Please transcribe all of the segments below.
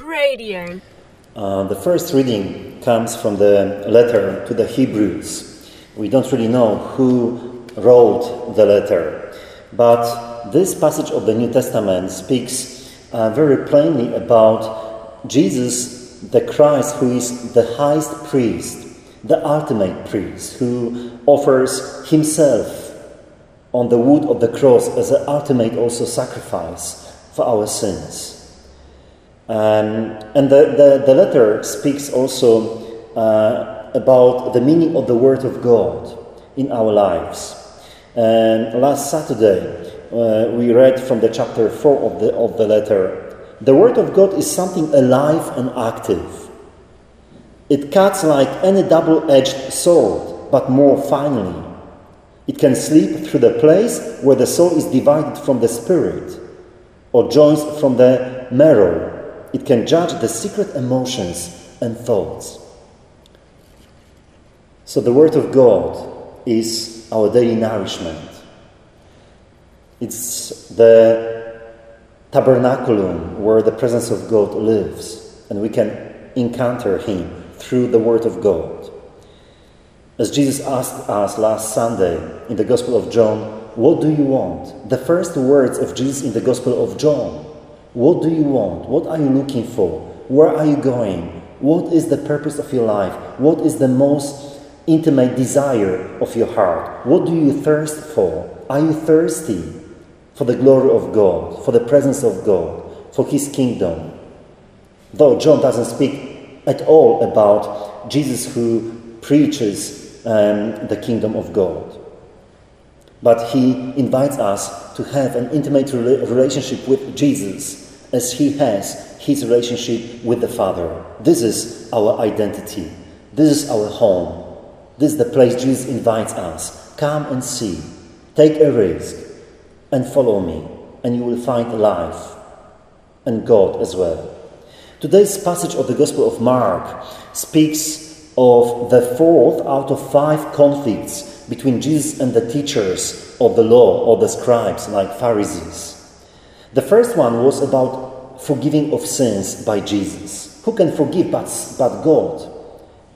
Radio. Uh, the first reading comes from the letter to the Hebrews. We don't really know who wrote the letter, but this passage of the New Testament speaks uh, very plainly about Jesus, the Christ, who is the highest priest, the ultimate priest, who offers himself on the wood of the cross as an ultimate also sacrifice for our sins. Um, and the, the, the, letter speaks also uh, about the meaning of the Word of God in our lives. And last Saturday, uh, we read from the chapter 4 of the, of the letter the Word of God is something alive and active. It cuts like any double edged sword, but more finely. It can sleep through the place where the soul is divided from the spirit, or joins from the marrow it can judge the secret emotions and thoughts. So, the Word of God is our daily nourishment. It's the tabernaculum where the presence of God lives, and we can encounter Him through the Word of God. As Jesus asked us last Sunday in the Gospel of John, What do you want? The first words of Jesus in the Gospel of John what do you want? What are you looking for? Where are you going? What is the purpose of your life? What is the most intimate desire of your heart? What do you thirst for? Are you thirsty for the glory of God, for the presence of God, for His kingdom? Though John doesn't speak at all about Jesus who preaches um, the kingdom of God. But he invites us to have an intimate relationship with Jesus as he has his relationship with the Father. This is our identity. This is our home. This is the place Jesus invites us. Come and see. Take a risk and follow me, and you will find life and God as well. Today's passage of the Gospel of Mark speaks of the fourth out of five conflicts between Jesus and the teachers of the law or the scribes, like Pharisees. The first one was about forgiving of sins by Jesus. Who can forgive but, but God?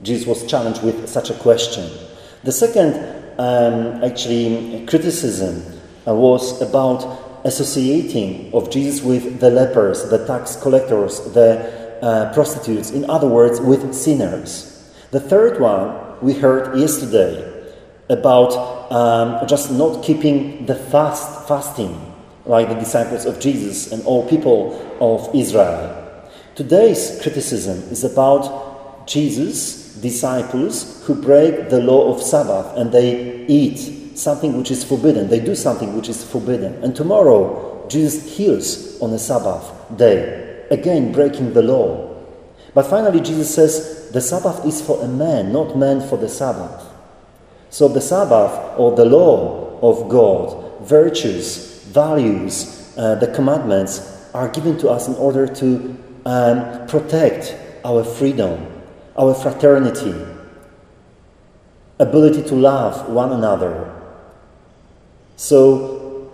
Jesus was challenged with such a question. The second, um, actually, criticism uh, was about associating of Jesus with the lepers, the tax collectors, the uh, prostitutes, in other words, with sinners. The third one we heard yesterday about um, just not keeping the fast fasting like the disciples of Jesus and all people of Israel. Today's criticism is about Jesus' disciples who break the law of Sabbath and they eat something which is forbidden. They do something which is forbidden. And tomorrow, Jesus heals on a Sabbath day, again breaking the law. But finally, Jesus says the Sabbath is for a man, not man for the Sabbath. So the Sabbath, or the law of God, virtues, values, uh, the commandments are given to us in order to um, protect our freedom, our fraternity, ability to love one another. So,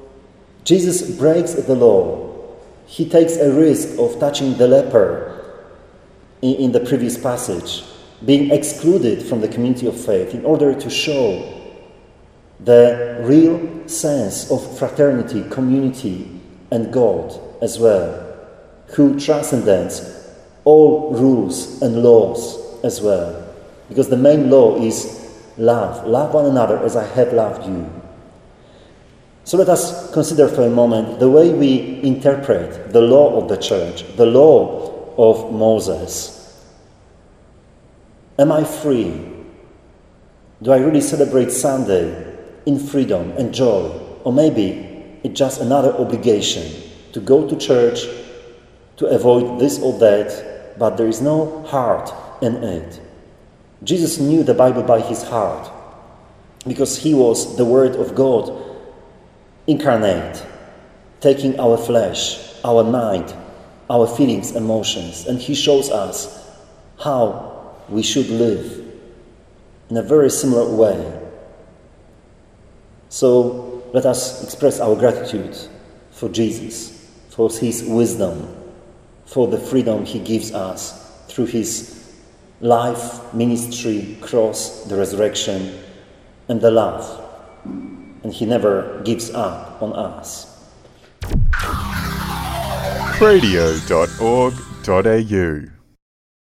Jesus breaks the law. He takes a risk of touching the leper in, in the previous passage, being excluded from the community of faith in order to show the real sense of fraternity, community, and God as well, who transcends all rules and laws as well. Because the main law is love. Love one another as I have loved you. So let us consider for a moment the way we interpret the law of the church, the law of Moses. Am I free? Do I really celebrate Sunday in freedom and joy, or maybe it's just another obligation to go to church, to avoid this or that, but there is no heart in it. Jesus knew the Bible by his heart because he was the Word of God incarnate, taking our flesh, our mind, our feelings, emotions, and he shows us how we should live in a very similar way. So let us express our gratitude for Jesus, for his wisdom, for the freedom He gives us through His life, ministry, cross, the resurrection, and the love. And He never gives up on us. radio.org.au